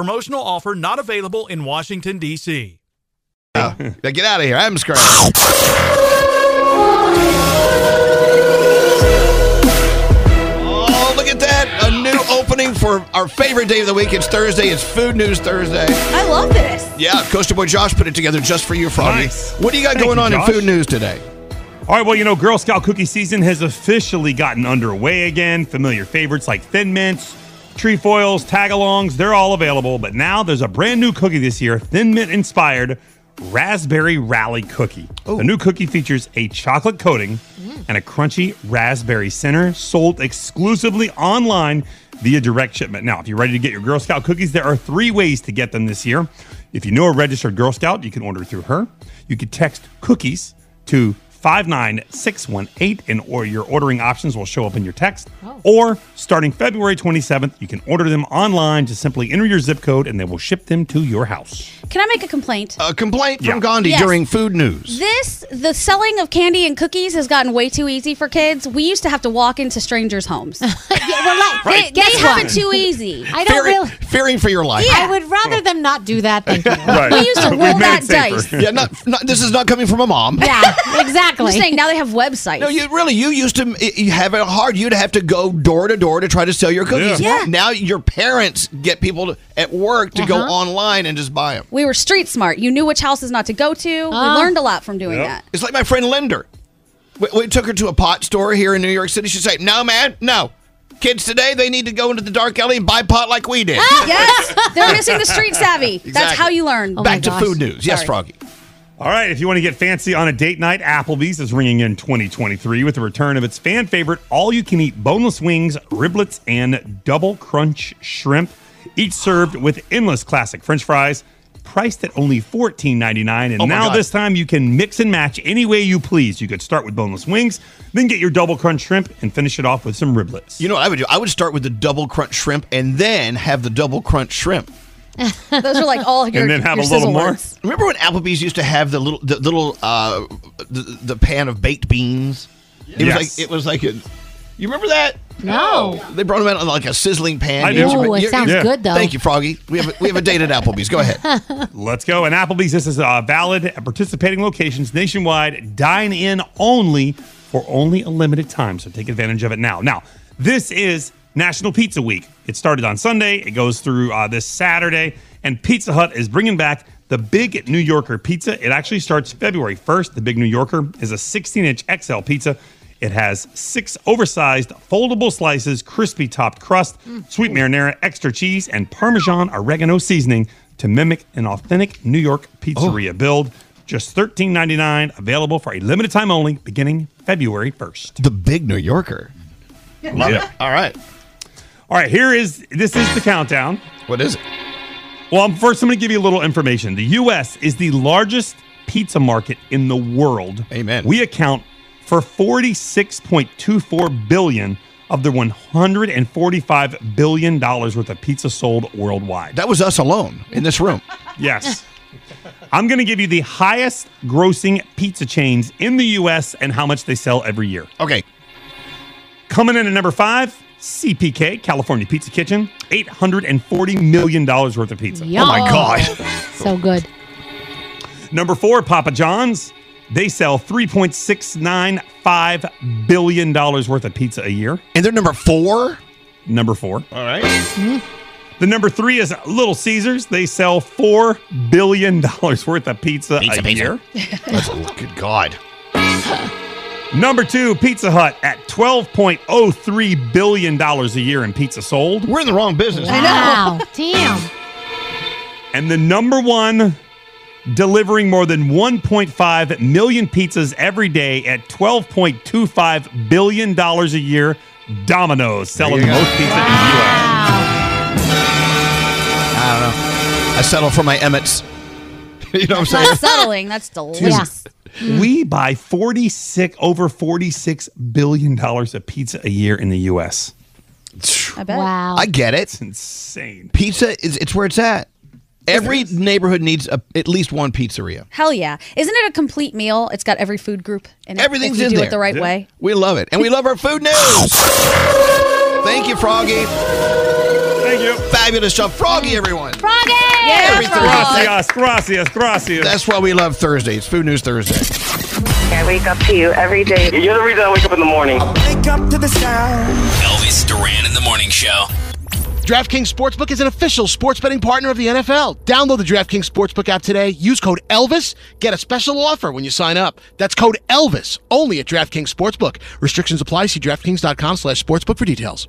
Promotional offer not available in Washington, D.C. Now, get out of here. I'm scratched. Oh, look at that. A new opening for our favorite day of the week. It's Thursday. It's Food News Thursday. I love this. Yeah, Coaster Boy Josh put it together just for you, Froggy. Nice. What do you got Thank going you, on Josh. in Food News today? All right, well, you know, Girl Scout cookie season has officially gotten underway again. Familiar favorites like Thin Mints, Trefoils, Tagalongs, they're all available. But now there's a brand new cookie this year, Thin Mint inspired Raspberry Rally Cookie. The oh. new cookie features a chocolate coating mm. and a crunchy raspberry center, sold exclusively online via direct shipment. Now, if you're ready to get your Girl Scout cookies, there are three ways to get them this year. If you know a registered Girl Scout, you can order through her. You can text cookies to 59618 and or your ordering options will show up in your text. Oh. Or starting February 27th, you can order them online. Just simply enter your zip code and they will ship them to your house. Can I make a complaint? A complaint Yeah. from Gandhi Yes. during Food News. This, the selling of candy and cookies has gotten way too easy for kids. We used to have to walk into strangers' homes. Yeah, well, like, Right. they, they guess have what? it too easy. I don't Fearing, really. fearing for your life. Yeah. I would rather oh. them not do that. Thank you. Right. We used to roll that dice. Yeah, not, not, this is not coming from a mom. Yeah, I'm exactly. saying now they have websites. No, you really you used to you have it hard. You'd have to go door to door to try to sell your cookies. Yeah. Yeah. Now your parents get people to, at work to go Uh-huh. online and just buy them. we were street smart. You knew which houses not to go to. we Ah. learned a lot from doing Yep. that. It's like my friend Linder. We, we took her to a pot store here in New York City. She'd say, "No, man, no. Kids today, they need to go into the dark alley and buy pot like we did." Yes, they're missing the street savvy. That's how you learn. Oh Back to gosh. food news. Yes, Sorry. Froggy. All right, if you want to get fancy on a date night, Applebee's is ringing in 2023 with the return of its fan favorite all you can eat boneless wings, riblets, and double crunch shrimp, each served with endless classic french fries. Priced at only $14.99. And Oh now God. this time you can mix and match any way you please. You could start with boneless wings, then get your double crunch shrimp, and finish it off with some riblets. You know what I would do? I would start with the double crunch shrimp and then have the double crunch shrimp. Those are like all your, then have a little sizzle more? words. Remember when Applebee's used to have the little the little uh the, the pan of baked beans? It Yes. was like it was like a you remember that? No. They brought them out on like a sizzling pan. I You- do. Ooh, it you- sounds yeah. good though. Thank you, Froggy. We have a, we have a date at Applebee's. Go ahead. Let's go. And Applebee's, this is uh, valid at participating locations nationwide, dine in only for only a limited time. So take advantage of it now. Now, this is National Pizza Week. It started on Sunday, it goes through uh, this Saturday, and Pizza Hut is bringing back the Big New Yorker pizza. It actually starts February 1st. The Big New Yorker is a 16 inch XL pizza. It has six oversized foldable slices, crispy topped crust, sweet marinara, extra cheese, and Parmesan oregano seasoning to mimic an authentic New York pizzeria build. Just $13.99, available for a limited time only, beginning February 1st. The Big New Yorker. Love Yeah. it. All right. All right, here is this is the countdown. What is it? Well, I'm- first, I'm going to give you a little information. The U.S. is the largest pizza market in the world. Amen. We account for 46.24 billion of the 145 billion dollars worth of pizza sold worldwide. That was us alone in this room. Yes. I'm going to give you the highest grossing pizza chains in the U.S. and how much they sell every year. Okay. Coming in at number five, CPK, California Pizza Kitchen, $840 million worth of pizza. Yum. Oh my God. So good. Number four, Papa John's. They sell $3.695 billion worth of pizza a year. And they're number four. Number four. All right. Mm. The number three is Little Caesars. They sell $4 billion worth of pizza, a year. That's good God. Number two, Pizza Hut at $12.03 billion a year in pizza sold. We're in the wrong business. Wow. Damn. And the number one, delivering more than 1.5 million pizzas every day at $12.25 billion a year, Domino's, selling the go. most pizza in the U.S. I don't know. I settle for my Emmets. you know what I'm saying? Settling. That's delicious. Mm-hmm. We buy 46 over 46 billion dollars of pizza a year in the US. I bet. Wow. I get it. It's insane. Pizza is it's where it's at. Every neighborhood needs a, at least one pizzeria. Hell yeah. Isn't it a complete meal? It's got every food group in it. Everything's if you in do there. it the right Yeah. way. We love it. And we love our food news. Thank you, Froggy. Thank you. Fabulous job. Froggy, everyone. Froggy! Every Thursday. Gracias, gracias, gracias. That's why we love Thursdays. Food News Thursday. I wake up to you every day. You're the reason I wake up in the morning. Wake up to the sound. Elvis Duran in the morning show. DraftKings Sportsbook is an official sports betting partner of the NFL. Download the DraftKings Sportsbook app today. Use code ELVIS. Get a special offer when you sign up. That's code ELVIS only at DraftKings Sportsbook. Restrictions apply. See DraftKings.com slash sportsbook for details.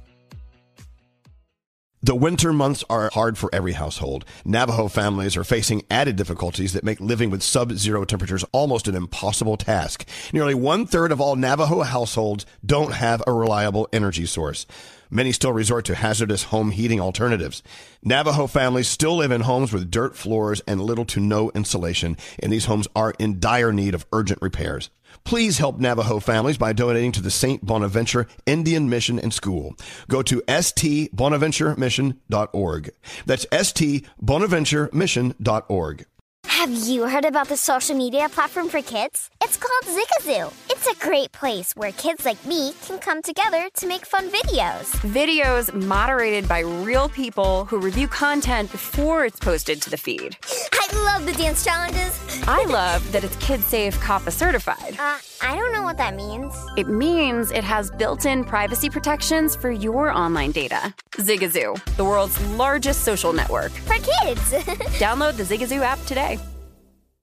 The winter months are hard for every household. Navajo families are facing added difficulties that make living with sub zero temperatures almost an impossible task. Nearly one third of all Navajo households don't have a reliable energy source. Many still resort to hazardous home heating alternatives. Navajo families still live in homes with dirt floors and little to no insulation, and these homes are in dire need of urgent repairs. Please help Navajo families by donating to the St. Bonaventure Indian Mission and School. Go to stbonaventuremission.org. That's stbonaventuremission.org. Have you heard about the social media platform for kids? It's called Zigazoo. It's a great place where kids like me can come together to make fun videos. Videos moderated by real people who review content before it's posted to the feed. I love the dance challenges. I love that it's Kid Safe COPPA certified. Uh, I don't know what that means. It means it has built in privacy protections for your online data. Zigazoo, the world's largest social network. For kids. Download the Zigazoo app today.